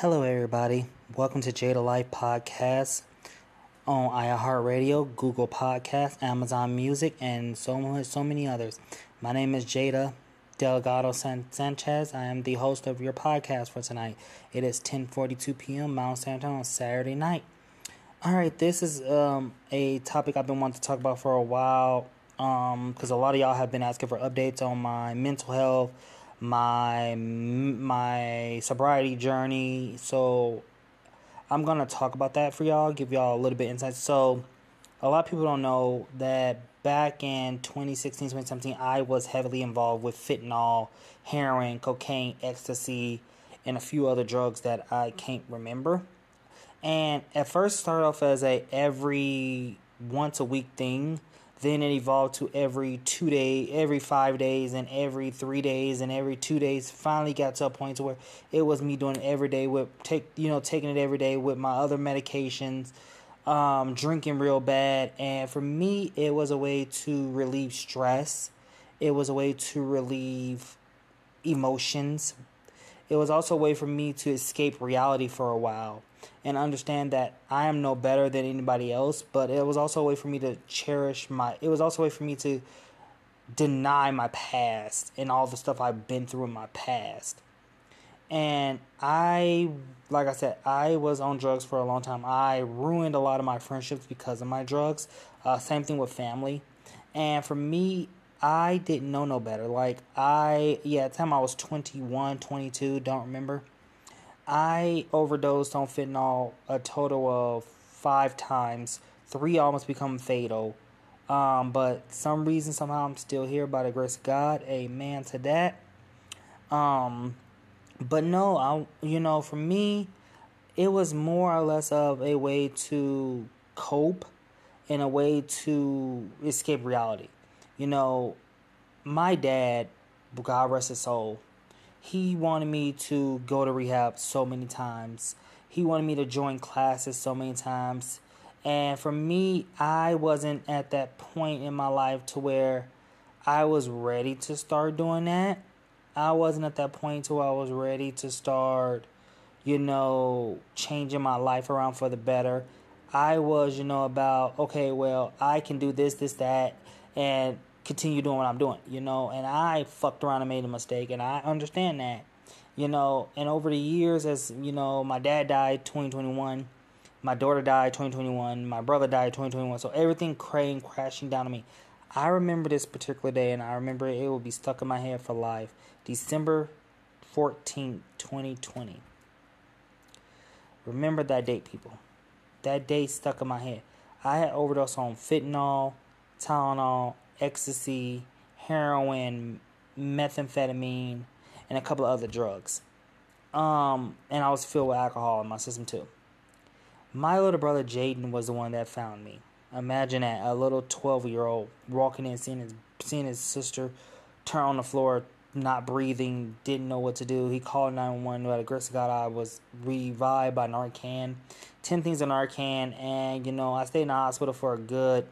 Hello, everybody. Welcome to Jada Life Podcast on iHeartRadio, Google Podcast, Amazon Music, and so much, so many others. My name is Jada Delgado San- Sanchez. I am the host of your podcast for tonight. It is 10:42 p.m. Mount San Antonio, Saturday night. All right, this is um, a topic I've been wanting to talk about for a while because um, a lot of y'all have been asking for updates on my mental health my my sobriety journey. So I'm gonna talk about that for y'all, give y'all a little bit insight. So a lot of people don't know that back in 2016, 2017, I was heavily involved with fentanyl, heroin, cocaine, ecstasy, and a few other drugs that I can't remember. And at first started off as a every once a week thing then it evolved to every two day, every five days, and every three days, and every two days. Finally, got to a point to where it was me doing every day with take you know taking it every day with my other medications, um, drinking real bad, and for me, it was a way to relieve stress. It was a way to relieve emotions. It was also a way for me to escape reality for a while and understand that I am no better than anybody else, but it was also a way for me to cherish my it was also a way for me to deny my past and all the stuff I've been through in my past. And I like I said, I was on drugs for a long time. I ruined a lot of my friendships because of my drugs. Uh, same thing with family. And for me, I didn't know no better. Like I yeah, at the time I was 21, 22, don't remember I overdosed on fentanyl a total of five times. Three almost become fatal. Um, but some reason somehow I'm still here by the grace of God. Amen to that. Um, but no, I you know for me, it was more or less of a way to cope, in a way to escape reality. You know, my dad, God rest his soul, he wanted me to go to rehab so many times. He wanted me to join classes so many times. And for me, I wasn't at that point in my life to where I was ready to start doing that. I wasn't at that point to where I was ready to start, you know, changing my life around for the better. I was, you know, about, okay, well, I can do this, this, that, and continue doing what I'm doing, you know. And I fucked around and made a mistake, and I understand that, you know. And over the years, as you know, my dad died 2021, my daughter died 2021, my brother died 2021. So everything came crashing down on me. I remember this particular day, and I remember it will be stuck in my head for life. December 14th, 2020. Remember that date, people. That date stuck in my head. I had overdosed on fentanyl, Tylenol, ecstasy, heroin, methamphetamine, and a couple of other drugs. Um, and I was filled with alcohol in my system too. My little brother Jaden was the one that found me. Imagine that a little twelve year old walking in, seeing his seeing his sister turn on the floor, not breathing, didn't know what to do. He called 911. By the grace of God, I was revived by Narcan. 10 things of Narcan. And, you know, I stayed in the hospital for a good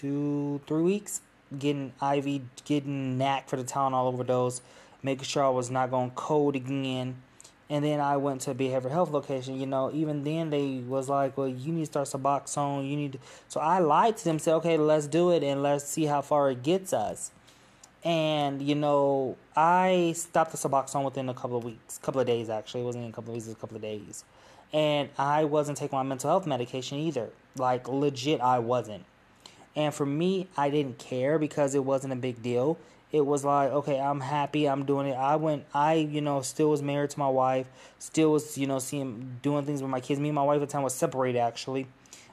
two, three weeks, getting IV, getting NAC for the Tylenol overdose, making sure I was not going cold again. And then I went to a behavioral health location. You know, even then they was like, "Well, you need to start Suboxone. You need." To... So I lied to them, said, "Okay, let's do it, and let's see how far it gets us." And you know, I stopped the Suboxone within a couple of weeks, couple of days actually. It wasn't even a couple of weeks; it was a couple of days. And I wasn't taking my mental health medication either. Like legit, I wasn't. And for me, I didn't care because it wasn't a big deal. It was like, okay, I'm happy, I'm doing it. I went, I, you know, still was married to my wife, still was, you know, seeing, doing things with my kids. Me and my wife at the time was separated actually,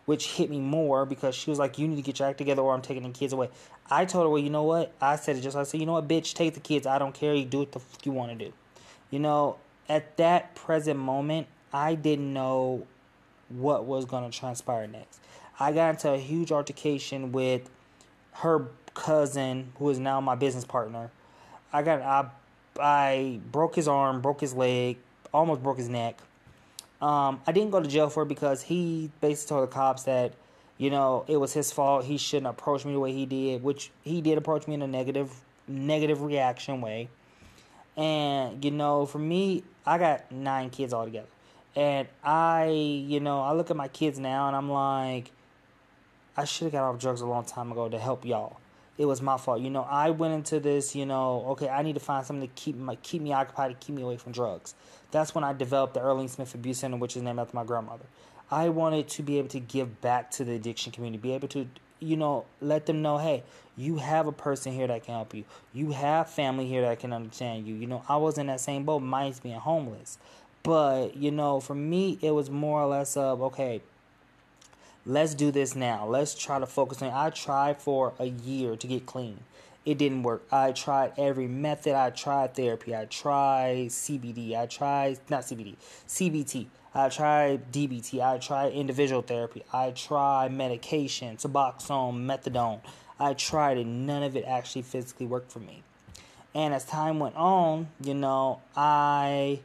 which hit me more because she was like, you need to get your act together or I'm taking the kids away. I told her, well, you know what? I said it just, I said, you know what, bitch, take the kids. I don't care. You do what the fuck you want to do. You know, at that present moment, I didn't know what was going to transpire next. I got into a huge altercation with her cousin, who is now my business partner. I got I I broke his arm, broke his leg, almost broke his neck. Um, I didn't go to jail for it because he basically told the cops that, you know, it was his fault. He shouldn't approach me the way he did, which he did approach me in a negative negative reaction way. And, you know, for me, I got nine kids altogether. And I, you know, I look at my kids now and I'm like, I should have got off drugs a long time ago to help y'all. It was my fault. You know, I went into this, you know, okay, I need to find something to keep my keep me occupied to keep me away from drugs. That's when I developed the Erling Smith Abuse Center, which is named after my grandmother. I wanted to be able to give back to the addiction community, be able to, you know, let them know, hey, you have a person here that can help you. You have family here that can understand you. You know, I was in that same boat, minus being homeless. But, you know, for me, it was more or less of, okay, let's do this now. Let's try to focus on. I tried for a year to get clean. It didn't work. I tried every method. I tried therapy. I tried CBD. I tried not CBD, CBT. I tried DBT. I tried individual therapy. I tried medication, Suboxone, methadone. I tried it. None of it actually physically worked for me. And as time went on, you know, I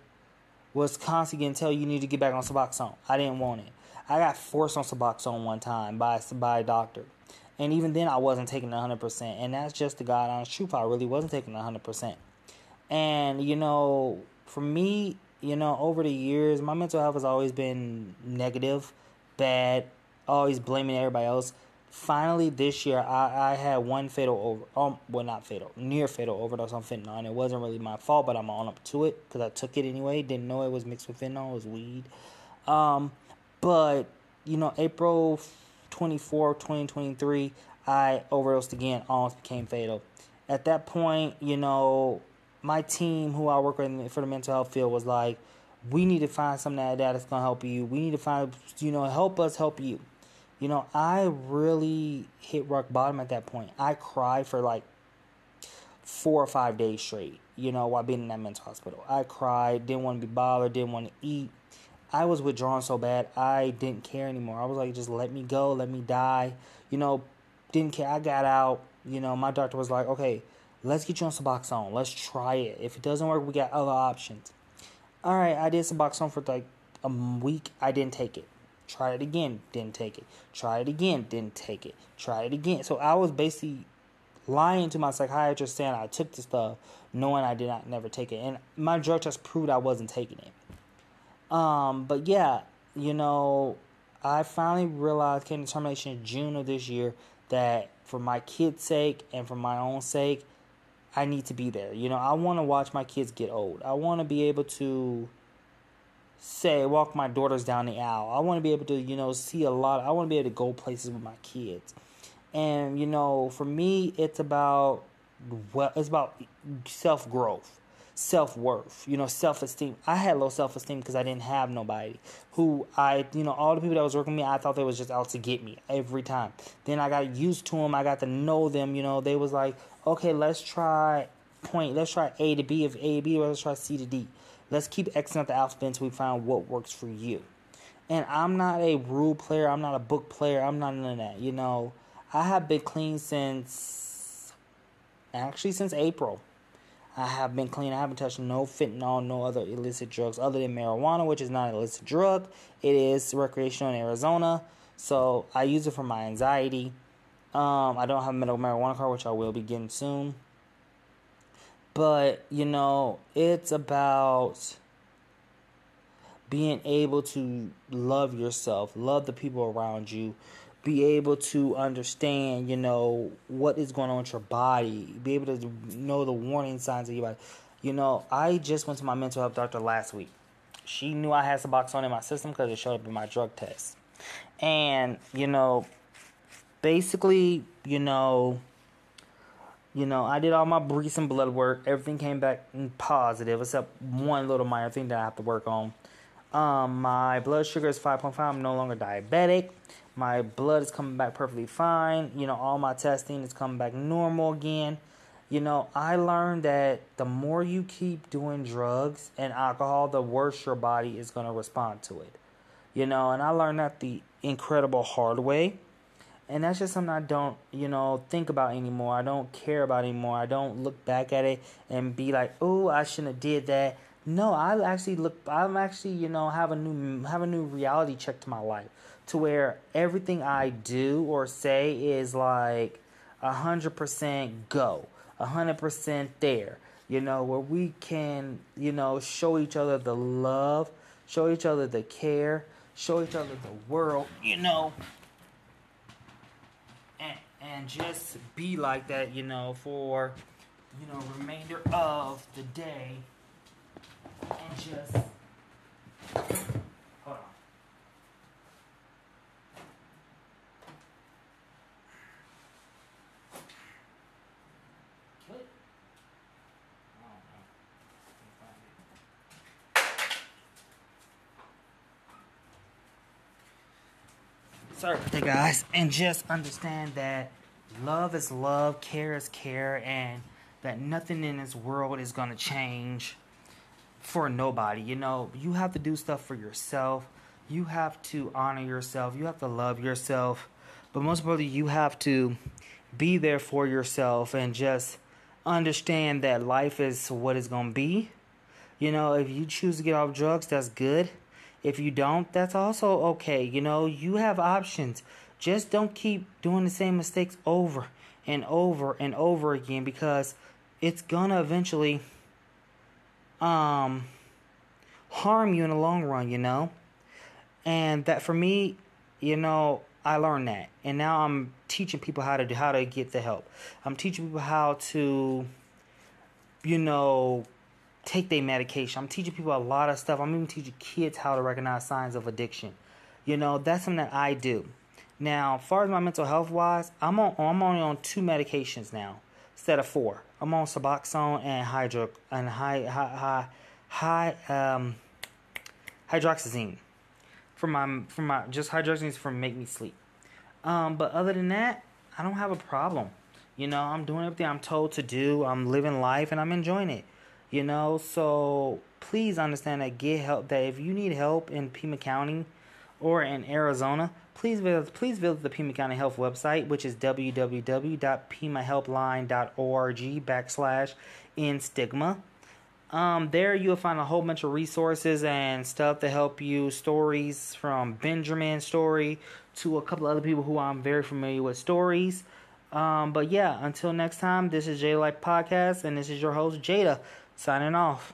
was constantly getting told you need to get back on Suboxone. I didn't want it. I got forced on Suboxone one time by by a doctor. And even then, I wasn't taking 100%. And that's just the God honest truth. I really wasn't taking 100%. And, you know, for me, you know, over the years, my mental health has always been negative, bad, always blaming everybody else. Finally, this year, I, I had one fatal over, um, well, not fatal, near fatal overdose on fentanyl. It wasn't really my fault, but I'm on up to it because I took it anyway. Didn't know it was mixed with fentanyl, it was weed. Um, but, you know, April 24, 2023, I overdosed again, almost became fatal. At that point, you know, my team, who I work with for the mental health field, was like, we need to find something that, that is going to help you. We need to find, you know, help us help you. You know, I really hit rock bottom at that point. I cried for like four or five days straight, you know, while being in that mental hospital. I cried, didn't want to be bothered, didn't want to eat. I was withdrawn so bad, I didn't care anymore. I was like, just let me go, let me die. You know, didn't care. I got out. You know, my doctor was like, okay, let's get you on Suboxone. Let's try it. If it doesn't work, we got other options. All right, I did Suboxone for like a week. I didn't take it. Try it again, didn't take it. Try it again, didn't take it. Try it again. So I was basically lying to my psychiatrist saying I took the stuff, knowing I did not never take it. And my drug test proved I wasn't taking it. Um, but yeah, you know, I finally realized, came to determination in June of this year that for my kids' sake and for my own sake, I need to be there. You know, I want to watch my kids get old. I want to be able to say walk my daughters down the aisle. I want to be able to, you know, see a lot. I want to be able to go places with my kids. And you know, for me, it's about well, it's about self growth self worth, you know, self esteem. I had low self esteem because I didn't have nobody who I, you know, all the people that was working with me, I thought they was just out to get me every time. Then I got used to them. I got to know them. You know, they was like, okay, let's try point, let's try A to B. If A to B, let's try C to D. Let's keep Xing out the alphabet until we find what works for you. And I'm not a rule player. I'm not a book player. I'm not none of that. You know, I have been clean since actually since April. I have been clean. I haven't touched no fentanyl, no other illicit drugs other than marijuana, which is not an illicit drug. It is recreational in Arizona. So I use it for my anxiety. Um, I don't have a medical marijuana card, which I will be getting soon. But, you know, it's about being able to love yourself, love the people around you, be able to understand, you know, what is going on with your body, be able to know the warning signs of your body. You know, I just went to my mental health doctor last week. She knew I had Suboxone in my system because it showed up in my drug test. And, you know, basically, you know, you know, I did all my recent blood work. Everything came back positive, except one little minor thing that I have to work on. Um, my blood sugar is 5.5. I'm no longer diabetic. My blood is coming back perfectly fine. You know, all my testing is coming back normal again. You know, I learned that the more you keep doing drugs and alcohol, the worse your body is going to respond to it. You know, and I learned that the incredible hard way. And that's just something I don't, you know, think about anymore. I don't care about anymore. I don't look back at it and be like, "Oh, I shouldn't have did that." No, I actually look. I'm actually, you know, have a new have a new reality check to my life to where everything I do or say is like hundred percent go, hundred percent there. you know, where we can, you know, show each other the love, show each other the care, show each other the world, you know, and, and just be like that, you know, for, you know, remainder of the day and just hold on. Sorry that, guys. And just understand that love is love, care is care, and that nothing in this world is going to change for nobody. You know, you have to do stuff for yourself. You have to honor yourself. You have to love yourself. But most importantly, you have to be there for yourself and just understand that life is what it's going to be. You know, if you choose to get off drugs, that's good. If you don't, that's also okay. You know, you have options. Just don't keep doing the same mistakes over and over and over again because it's gonna eventually um harm you in the long run, you know? And that for me, you know, I learned that. And now I'm teaching people how to do how to get the help. I'm teaching people how to you know, take their medication. I'm teaching people a lot of stuff. I'm even teaching kids how to recognize signs of addiction. You know, that's something that I do. Now, as far as my mental health wise, I'm on I'm only on two medications now instead of four. I'm on Suboxone and hydro and high high high, um hydroxyzine for my for my just hydroxyzine for make me sleep. Um, but other than that, I don't have a problem. You know, I'm doing everything I'm told to do. I'm living life and I'm enjoying it. You know, so please understand that get help. That if you need help in Pima County or in Arizona, please visit, please visit the Pima County Health website, which is www.pimahelpline.org backslash in stigma. Um, there you'll find a whole bunch of resources and stuff to help you. Stories from Benjamin's story to a couple other people who I'm very familiar with stories. Um, but yeah, until next time, this is Jada Life Podcast, and this is your host Jada signing off.